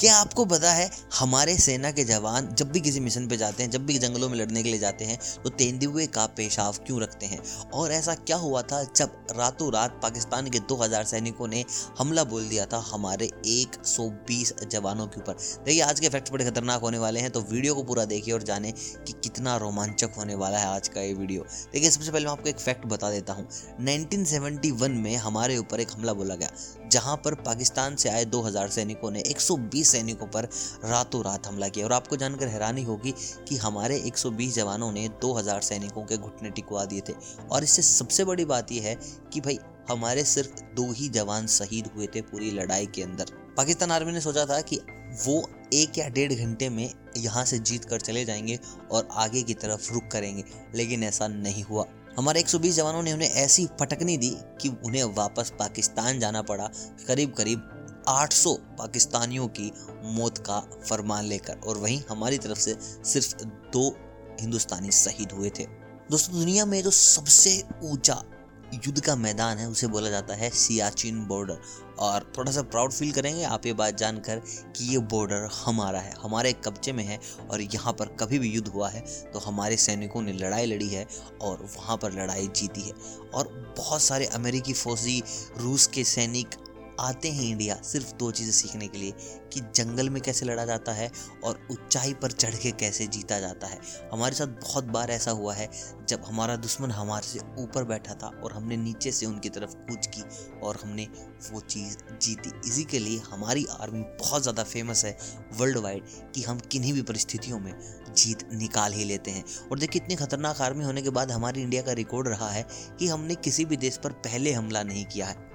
क्या आपको पता है, हमारे सेना के जवान जब भी किसी मिशन पे जाते हैं, जब भी जंगलों में लड़ने के लिए जाते हैं तो तेंदुए का पेशाब क्यों रखते हैं? और ऐसा क्या हुआ था जब रातों रात पाकिस्तान के 2000 सैनिकों ने हमला बोल दिया था हमारे 120 जवानों के ऊपर? देखिए, आज के फैक्ट्स बड़े खतरनाक होने वाले हैं तो वीडियो को पूरा देखिए और जाने कि कितना रोमांचक होने वाला है आज का ये वीडियो। देखिए, सबसे पहले मैं आपको एक फैक्ट बता देता हूँ। नाइनटीन में हमारे ऊपर एक हमला बोला गया, जहाँ पर पाकिस्तान से आए दो हज़ार सैनिकों ने एक सौ बीस सैनिकों पर रातों रात हमला किया और आपको जानकर हैरानी होगी कि हमारे 120 जवानों ने 2000 सैनिकों के घुटने टिकवा दिए थे। और इससे सबसे बड़ी बात यह है कि भाई, हमारे सिर्फ़ दो ही जवान शहीद हुए थे पूरी लड़ाई के अंदर। पाकिस्तान आर्मी ने सोचा था कि वो एक या डेढ़ घंटे में यहाँ से जीत कर चले जाएँगे और आगे की तरफ़ रुक करेंगे, लेकिन ऐसा नहीं हुआ। हमारे 120 जवानों ने उन्हें ऐसी फटकनी दी कि उन्हें वापस पाकिस्तान जाना पड़ा। करीब करीब 800 पाकिस्तानियों की मौत का फरमान लेकर और वहीं हमारी तरफ़ से सिर्फ़ दो हिंदुस्तानी शहीद हुए थे। दोस्तों, दुनिया में जो सबसे ऊँचा युद्ध का मैदान है, उसे बोला जाता है सियाचिन बॉर्डर। और थोड़ा सा प्राउड फील करेंगे, आप ये बात जानकर कि ये बॉर्डर हमारा है, हमारे कब्जे में है और यहाँ पर कभी भी युद्ध हुआ है तो हमारे सैनिकों ने लड़ाई लड़ी है और वहाँ पर लड़ाई जीती है। और बहुत सारे अमेरिकी फौजी, रूस के सैनिक आते हैं इंडिया सिर्फ़ दो चीज़ें सीखने के लिए, कि जंगल में कैसे लड़ा जाता है और ऊंचाई पर चढ़ के कैसे जीता जाता है। हमारे साथ बहुत बार ऐसा हुआ है, जब हमारा दुश्मन हमारे से ऊपर बैठा था और हमने नीचे से उनकी तरफ़ कूच की और हमने वो चीज़ जीती। इसी के लिए हमारी आर्मी बहुत ज़्यादा फ़ेमस है वर्ल्ड वाइड कि हम किन्हीं भी परिस्थितियों में जीत निकाल ही लेते हैं। और देखिए, इतनी खतरनाक आर्मी होने के बाद हमारी इंडिया का रिकॉर्ड रहा है कि हमने किसी भी देश पर पहले हमला नहीं किया है।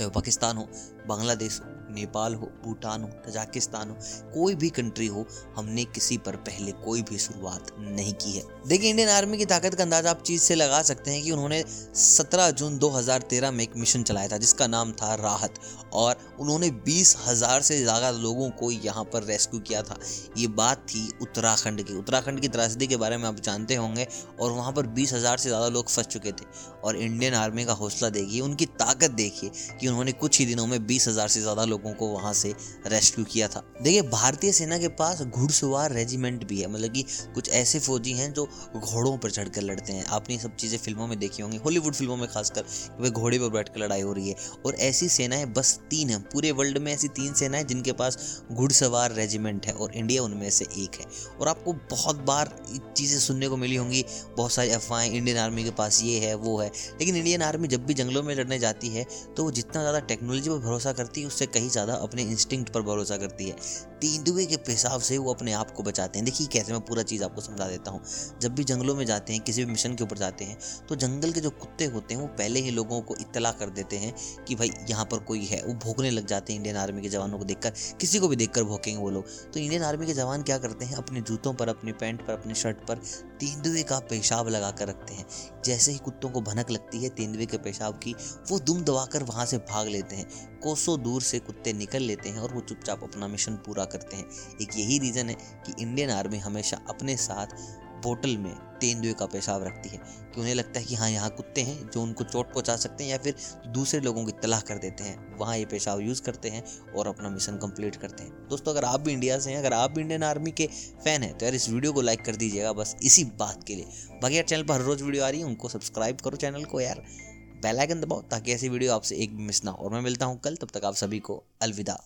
चाहे पाकिस्तान हो बांग्लादेश हो, नेपाल हो, भूटान हो, तजाकिस्तान हो, कोई भी कंट्री हो, हमने किसी पर पहले कोई भी शुरुआत नहीं की है। देखिए इंडियन आर्मी की ताकत का अंदाज़ा आप चीज़ से लगा सकते हैं कि उन्होंने 17 जून 2013 में एक मिशन चलाया था, जिसका नाम था राहत, और उन्होंने बीस हज़ार से ज़्यादा लोगों को यहाँ पर रेस्क्यू किया था। ये बात थी उत्तराखंड की। उत्तराखंड की त्रासदी के बारे में आप जानते होंगे, और वहाँ पर बीस हज़ार से ज़्यादा लोग फंस चुके थे। और इंडियन आर्मी का हौसला देखिए, उनकी ताकत देखिए कि उन्होंने कुछ ही दिनों में बीस हज़ार से ज़्यादा लोगों को वहाँ से रेस्क्यू किया था। देखिए, भारतीय सेना के पास घुड़सवार रेजिमेंट भी है मतलब कि कुछ ऐसे फौजी हैं जो घोड़ों पर चढ़कर लड़ते हैं। आपने सब चीज़ें फ़िल्मों में देखी होंगी, हॉलीवुड फ़िल्मों में खासकर वे घोड़े पर बैठकर लड़ाई हो रही है। और ऐसी सेनाएँ, बस तीन हैं, पूरे वर्ल्ड में ऐसी तीन सेनाएँ जिनके पास घुड़सवार रेजिमेंट है और इंडिया उनमें से एक है। और आपको बहुत बार चीज़ें सुनने को मिली होंगी, बहुत सारी अफवाहें, इंडियन आर्मी के पास ये है, वो है। लेकिन इंडियन आर्मी जब भी जंगलों में लड़ने जाती है तो वो जितना ज़्यादा टेक्नोलॉजी पर भरोसा करती है उससे कहीं ज़्यादा अपने इंस्टिंक्ट पर भरोसा करती है। तेंदुए के पेशाब से वो अपने आप को बचाते हैं। देखिए कैसे मैं पूरा चीज़ आपको समझा देता हूँ। जब भी जंगलों में जाते हैं, किसी भी मिशन के ऊपर जाते हैं तो जंगल के जो कुत्ते होते हैं, वो पहले ही लोगों को इतला कर देते हैं कि भाई यहाँ पर कोई है। वो भोगने लग जाते हैं इंडियन आर्मी के जवानों को देखकर। किसी को भी देखकर भोगेंगे वो लोग। तो इंडियन आर्मी के जवान क्या करते हैं? अपने जूतों पर, अपने पैंट पर, अपने शर्ट पर तेंदुए का पेशाब लगा कर रखते हैं। जैसे ही कुत्तों को भनक लगती है तेंदुए के पेशाब की, वो दुम दबाकर वहाँ से भाग लेते हैं। कोसों दूर से कुत्ते निकल लेते हैं और वो चुपचाप अपना मिशन पूरा करते हैं। एक यही रीज़न है कि इंडियन आर्मी हमेशा अपने साथ बोतल में तेंदुए का पेशाब रखती है। कि उन्हें लगता है कि हाँ यहाँ कुत्ते हैं जो उनको चोट पहुँचा सकते हैं या फिर दूसरे लोगों की तलाह कर देते हैं। वहाँ ये पेशाब यूज़ करते हैं और अपना मिशन कंप्लीट करते हैं। दोस्तों, अगर आप भी इंडिया से हैं, अगर आप भी इंडियन आर्मी के फ़ैन हैं तो यार इस वीडियो को लाइक कर दीजिएगा बस इसी बात के लिए। बाकी यार चैनल पर हर रोज़ वीडियो आ रही है, उनको सब्सक्राइब करो चैनल को यार। बेल आइकन दबाओ ताकि ऐसी वीडियो आपसे एक मिस ना हो। और मैं मिलता हूँ कल, तब तक आप सभी को अलविदा।